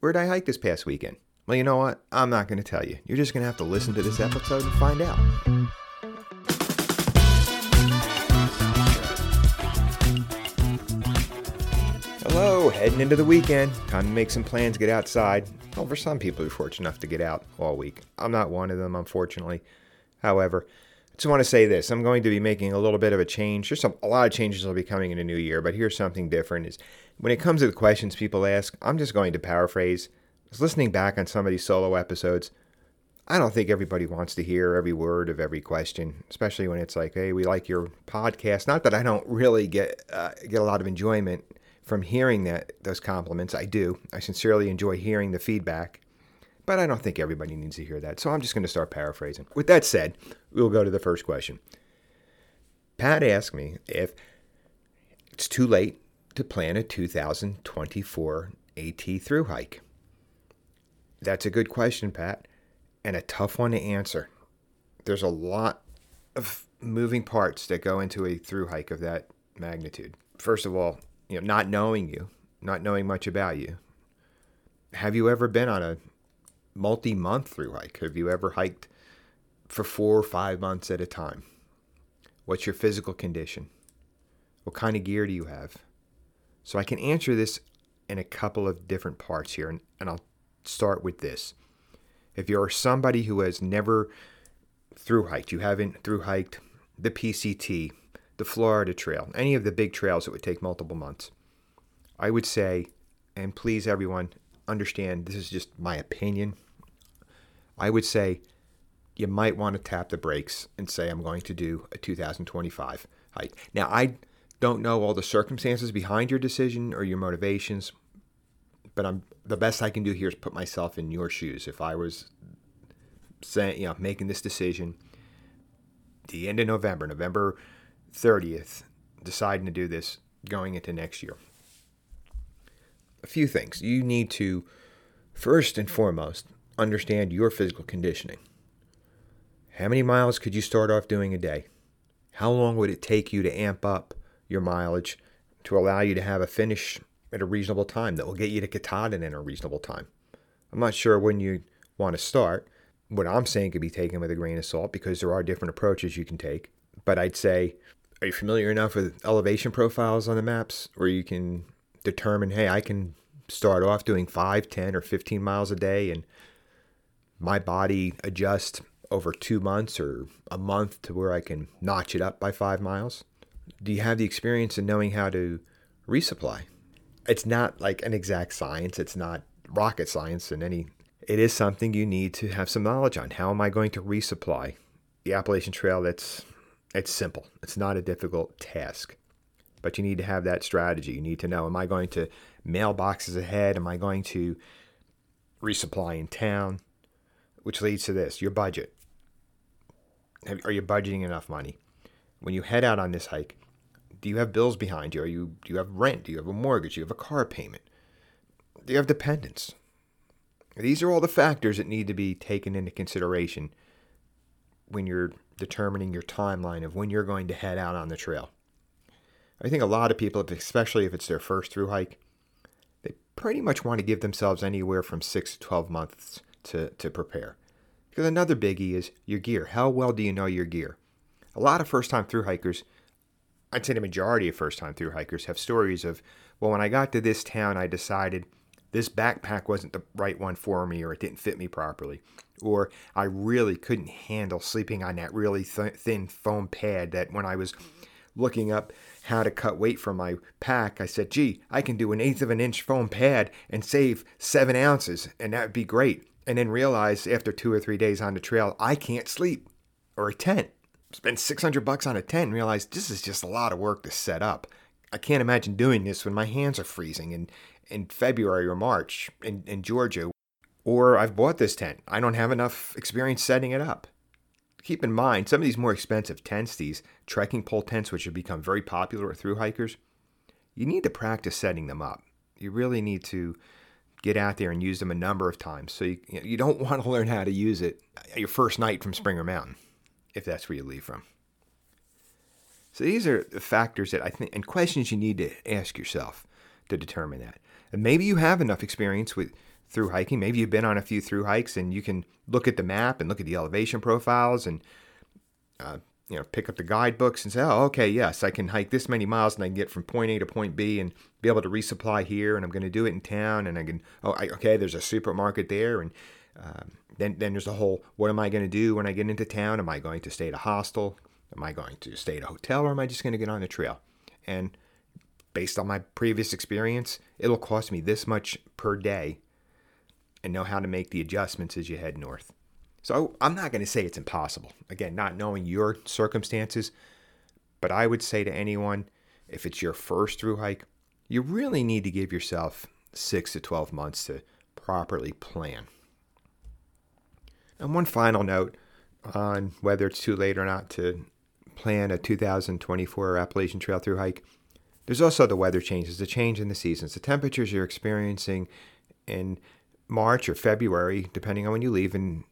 Where'd I hike this past weekend? Well, you know what? I'm not going to tell you. You're just going to have to listen to this episode and find out. Hello, heading into the weekend. Time to make some plans, get outside. Well, for some people, you're fortunate enough to get out all week. I'm not one of them, unfortunately. However, just want to say this. I'm going to be making a little bit of a change. There's some, a lot of changes will be coming in the new year, but here's something different is when it comes to the questions people ask, I'm just going to paraphrase. I was listening back on some of these solo episodes. I don't think everybody wants to hear every word of every question, especially when it's like, "Hey, we like your podcast." Not that I don't really get uh, get a lot of enjoyment from hearing that those compliments. I do. I sincerely enjoy hearing the feedback, but I don't think everybody needs to hear that. So I'm just going to start paraphrasing. With that said, we'll go to the first question. Pat asked me if it's too late to plan a 2024 AT through hike. That's a good question, Pat, and a tough one to answer. There's a lot of moving parts that go into a through hike of that magnitude. First of all, you know, not knowing you, not knowing much about you. Have you ever been on a multi-month through hike? Have you ever hiked for 4 or 5 months at a time? What's your physical condition? What kind of gear do you have? So I can answer this in a couple of different parts here, and, and I'll start with this. If you're somebody who has never through hiked, you haven't through hiked the PCT, the Florida Trail, any of the big trails that would take multiple months, I would say, and please everyone understand this is just my opinion. I would say you might want to tap the brakes and say, I'm going to do a 2025 hike. Now, I don't know all the circumstances behind your decision or your motivations, but I'm the best I can do here is put myself in your shoes. If I was saying, you know, making this decision, the end of November, November 30th, deciding to do this going into next year. A few things. You need to, first and foremost, understand your physical conditioning. How many miles could you start off doing a day? How long would it take you to amp up your mileage to allow you to have a finish at a reasonable time that will get you to Katahdin in a reasonable time? I'm not sure when you want to start. What I'm saying could be taken with a grain of salt because there are different approaches you can take. But I'd say, are you familiar enough with elevation profiles on the maps where you can determine, hey, I can start off doing 5, 10, or 15 miles a day and my body adjust over two months or a month to where I can notch it up by five miles? Do you have the experience in knowing how to resupply? It's not like an exact science. It's not rocket science in any. It is something you need to have some knowledge on. How am I going to resupply? The Appalachian Trail, that's it's simple. It's not a difficult task. But you need to have that strategy. You need to know, am I going to mail boxes ahead? Am I going to resupply in town? Which leads to this, your budget. Are you budgeting enough money? When you head out on this hike, do you have bills behind you? Are you do you have rent? Do you have a mortgage? Do you have a car payment? Do you have dependents? These are all the factors that need to be taken into consideration when you're determining your timeline of when you're going to head out on the trail. I think a lot of people, especially if it's their first through hike, they pretty much want to give themselves anywhere from six to 12 months to, to prepare. Because another biggie is your gear. How well do you know your gear? A lot of first time through hikers, I'd say the majority of first time through hikers have stories of, well, when I got to this town, I decided this backpack wasn't the right one for me or it didn't fit me properly. Or I really couldn't handle sleeping on that really th- thin foam pad that when I was looking up how to cut weight from my pack, I said, gee, I can do an eighth of an inch foam pad and save seven ounces, and that would be great. And then realize after two or three days on the trail, I can't sleep or a tent. Spend 600 bucks on a tent and realize this is just a lot of work to set up. I can't imagine doing this when my hands are freezing in, in February or March in, in Georgia. Or I've bought this tent. I don't have enough experience setting it up keep in mind some of these more expensive tents, these trekking pole tents, which have become very popular with through hikers, you need to practice setting them up. You really need to get out there and use them a number of times. So you, you don't want to learn how to use it your first night from Springer Mountain, if that's where you leave from. So these are the factors that I think and questions you need to ask yourself to determine that. And maybe you have enough experience with through hiking. Maybe you've been on a few through hikes and you can look at the map and look at the elevation profiles and uh, you know pick up the guidebooks and say, oh, okay, yes, I can hike this many miles and I can get from point A to point B and be able to resupply here and I'm going to do it in town and I can oh I, okay, there's a supermarket there and um, then then there's the whole what am I going to do when I get into town? Am I going to stay at a hostel? Am I going to stay at a hotel or am I just going to get on the trail? And based on my previous experience, it'll cost me this much per day and know how to make the adjustments as you head north. So I'm not going to say it's impossible. Again, not knowing your circumstances, but I would say to anyone, if it's your first through hike, you really need to give yourself six to 12 months to properly plan. And one final note on whether it's too late or not to plan a 2024 Appalachian Trail through hike. There's also the weather changes, the change in the seasons, the temperatures you're experiencing in March or February, depending on when you leave in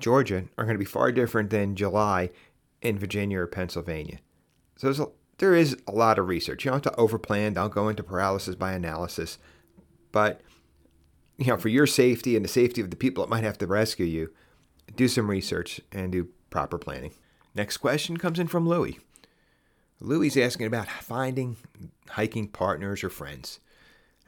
Georgia, are going to be far different than July in Virginia or Pennsylvania. So a, there is a lot of research. You don't have to overplan, don't go into paralysis by analysis. But, you know, for your safety and the safety of the people that might have to rescue you, do some research and do proper planning. Next question comes in from Louie. Louie's asking about finding hiking partners or friends.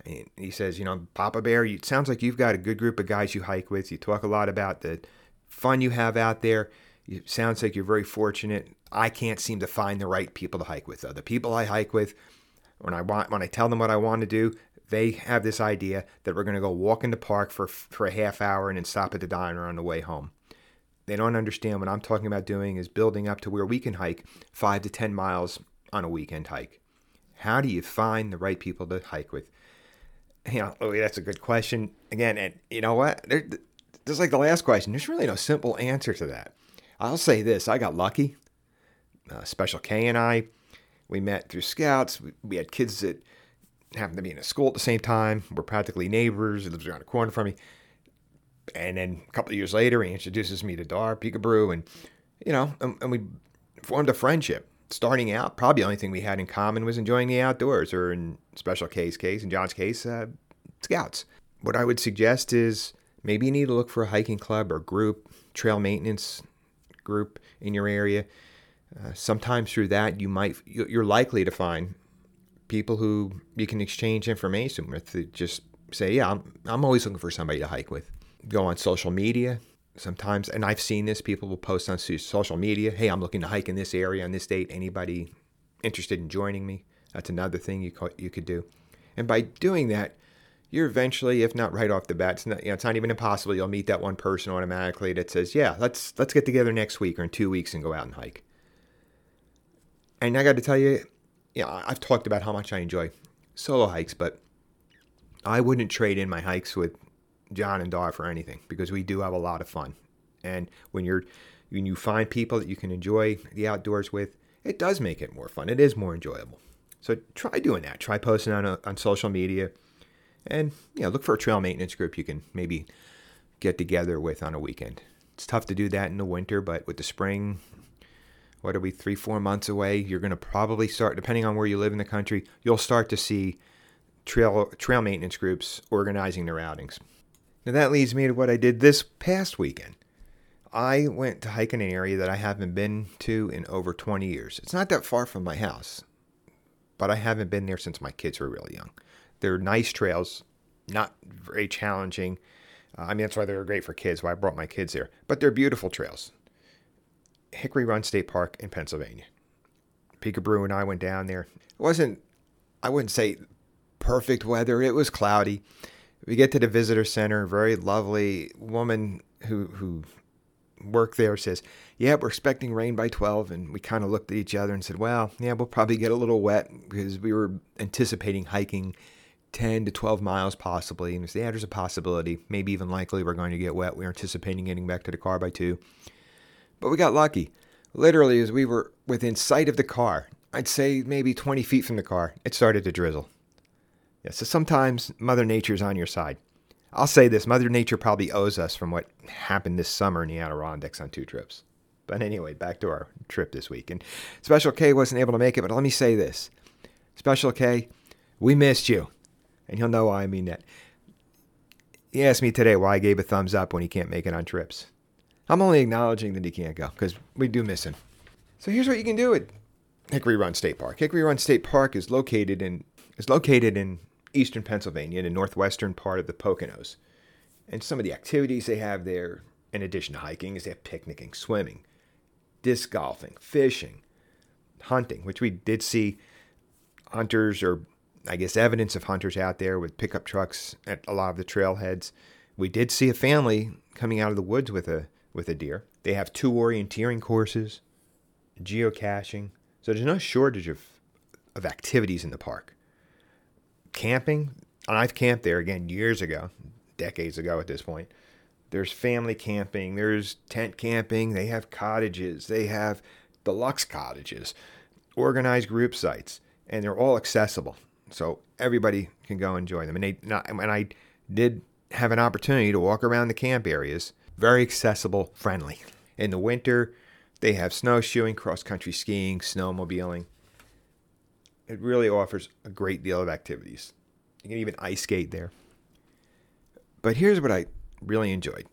And he says, you know, Papa Bear, it sounds like you've got a good group of guys you hike with. You talk a lot about the fun you have out there. It sounds like you're very fortunate. I can't seem to find the right people to hike with. Though. The people I hike with, when I want, when I tell them what I want to do, they have this idea that we're going to go walk in the park for for a half hour and then stop at the diner on the way home. They don't understand what I'm talking about doing is building up to where we can hike five to 10 miles on a weekend hike. How do you find the right people to hike with? You know, Louie, that's a good question. Again, and you know what? There, just like the last question, there's really no simple answer to that. I'll say this I got lucky. Uh, Special K and I, we met through scouts. We, we had kids that happened to be in a school at the same time. We're practically neighbors. He lives around the corner from me and then a couple of years later, he introduces me to Dar Peekaboo, and you know, and, and, we formed a friendship. Starting out, probably the only thing we had in common was enjoying the outdoors, or in Special K's case, in John's case, uh, scouts. What I would suggest is maybe you need to look for a hiking club or group, trail maintenance group in your area. Uh, sometimes through that, you might you're likely to find people who you can exchange information with. To just say, yeah, I'm, I'm always looking for somebody to hike with go on social media sometimes, and I've seen this. People will post on social media, "Hey, I'm looking to hike in this area on this date. Anybody interested in joining me?" That's another thing you you could do. And by doing that, you're eventually, if not right off the bat, it's not, you know, it's not even impossible. You'll meet that one person automatically that says, "Yeah, let's let's get together next week or in two weeks and go out and hike." And I got to tell you, you know, I've talked about how much I enjoy solo hikes, but I wouldn't trade in my hikes with John and Dar for anything because we do have a lot of fun. And when you're when you find people that you can enjoy the outdoors with, it does make it more fun. It is more enjoyable. So try doing that. Try posting on a, on social media, and you know, look for a trail maintenance group you can maybe get together with on a weekend. It's tough to do that in the winter, but with the spring, what are we three four months away? You're going to probably start, depending on where you live in the country, you'll start to see trail trail maintenance groups organizing their outings. Now that leads me to what I did this past weekend. I went to hike in an area that I haven't been to in over 20 years. It's not that far from my house, but I haven't been there since my kids were really young. They're nice trails, not very challenging. Uh, I mean, that's why they're great for kids, why I brought my kids there. But they're beautiful trails. Hickory Run State Park in Pennsylvania. Peekaboo and I went down there. It wasn't, I wouldn't say perfect weather, it was cloudy we get to the visitor center. Very lovely woman who who worked there says, "Yeah, we're expecting rain by 12." And we kind of looked at each other and said, "Well, yeah, we'll probably get a little wet because we were anticipating hiking 10 to 12 miles possibly." And said, "Yeah, there's a possibility, maybe even likely we're going to get wet. We are anticipating getting back to the car by 2." But we got lucky. Literally, as we were within sight of the car, I'd say maybe 20 feet from the car, it started to drizzle. Yeah, so sometimes Mother Nature's on your side. I'll say this Mother Nature probably owes us from what happened this summer in the Adirondacks on two trips. But anyway, back to our trip this week. And Special K wasn't able to make it, but let me say this Special K, we missed you. And he'll know why I mean that. He asked me today why I gave a thumbs up when he can't make it on trips. I'm only acknowledging that he can't go because we do miss him. So here's what you can do at Hickory Run State Park. Hickory Run State Park is located in is located in eastern Pennsylvania, in the northwestern part of the Poconos. And some of the activities they have there, in addition to hiking, is they have picnicking, swimming, disc golfing, fishing, hunting, which we did see hunters or I guess evidence of hunters out there with pickup trucks at a lot of the trailheads. We did see a family coming out of the woods with a with a deer. They have two orienteering courses, geocaching. So there's no shortage of of activities in the park. Camping, and I've camped there again years ago, decades ago at this point. There's family camping, there's tent camping, they have cottages, they have deluxe cottages, organized group sites, and they're all accessible. So everybody can go enjoy them. And they and I did have an opportunity to walk around the camp areas, very accessible, friendly. In the winter, they have snowshoeing, cross country skiing, snowmobiling. It really offers a great deal of activities. You can even ice skate there. But here's what I really enjoyed.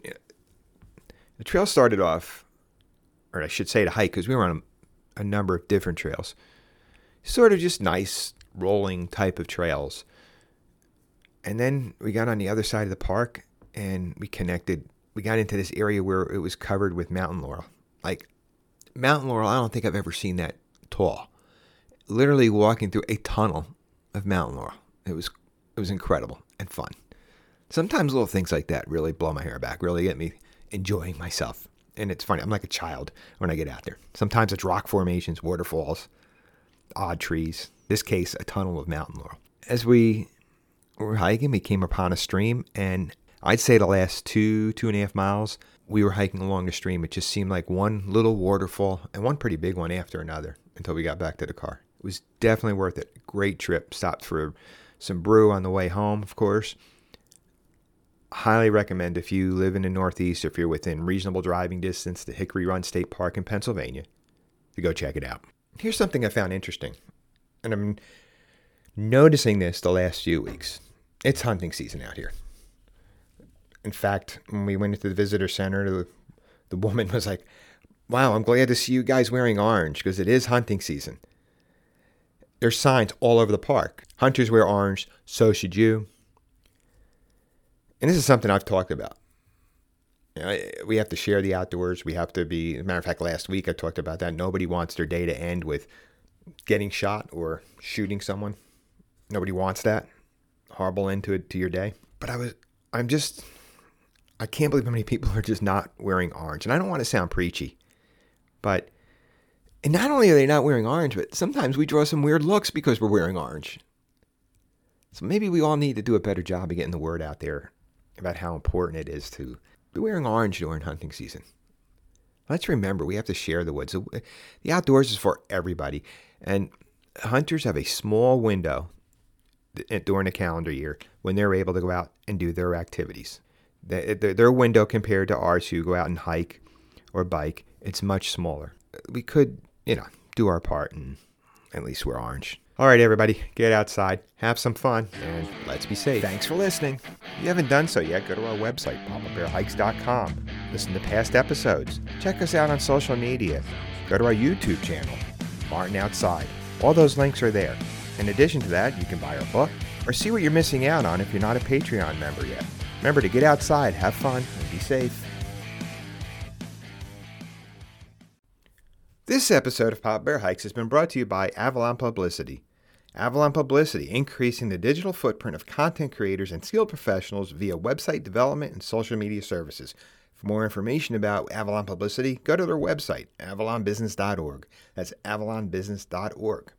The trail started off, or I should say to hike, because we were on a, a number of different trails. Sort of just nice, rolling type of trails. And then we got on the other side of the park and we connected. We got into this area where it was covered with mountain laurel. Like mountain laurel, I don't think I've ever seen that tall. Literally walking through a tunnel of mountain laurel. It was it was incredible and fun. Sometimes little things like that really blow my hair back, really get me enjoying myself. And it's funny, I'm like a child when I get out there. Sometimes it's rock formations, waterfalls, odd trees. This case, a tunnel of mountain laurel. As we were hiking, we came upon a stream, and I'd say the last two, two and a half miles, we were hiking along the stream. It just seemed like one little waterfall and one pretty big one after another until we got back to the car. It was definitely worth it. Great trip. Stopped for some brew on the way home, of course. Highly recommend if you live in the Northeast or if you're within reasonable driving distance to Hickory Run State Park in Pennsylvania to go check it out. Here's something I found interesting, and I'm noticing this the last few weeks. It's hunting season out here. In fact, when we went into the visitor center, the, the woman was like, Wow, I'm glad to see you guys wearing orange because it is hunting season. There's signs all over the park. Hunters wear orange, so should you. And this is something I've talked about. You know, we have to share the outdoors. We have to be, matter of fact, last week I talked about that. Nobody wants their day to end with getting shot or shooting someone. Nobody wants that. Horrible end to it to your day. But I was, I'm just, I can't believe how many people are just not wearing orange. And I don't want to sound preachy, but and not only are they not wearing orange, but sometimes we draw some weird looks because we're wearing orange. So maybe we all need to do a better job of getting the word out there about how important it is to be wearing orange during hunting season. Let's remember we have to share the woods. The outdoors is for everybody. And hunters have a small window eh, during a calendar year when they're able to go out and do their activities. Eh, their window compared to ours who go out and hike or bike, it's much smaller. We could, you know, do our part and at least wear orange. All right, everybody, get outside, have some fun, and let's be safe. Thanks for listening. If you haven't done so yet, go to our website, papabearhikes.com. Listen to past episodes. Check us out on social media. Go to our YouTube channel, Martin Outside. All those links are there. In addition to that, you can buy our book or see what you're missing out on if you're not a Patreon member yet. Remember to get outside, have fun, and be safe. This episode of Papa Bear Hikes has been brought to you by Avalon Publicity. Avalon Publicity, increasing the digital footprint of content creators and skilled professionals via website development and social media services. For more information about Avalon Publicity, go to their website, avalonbusiness.org. That's avalonbusiness.org.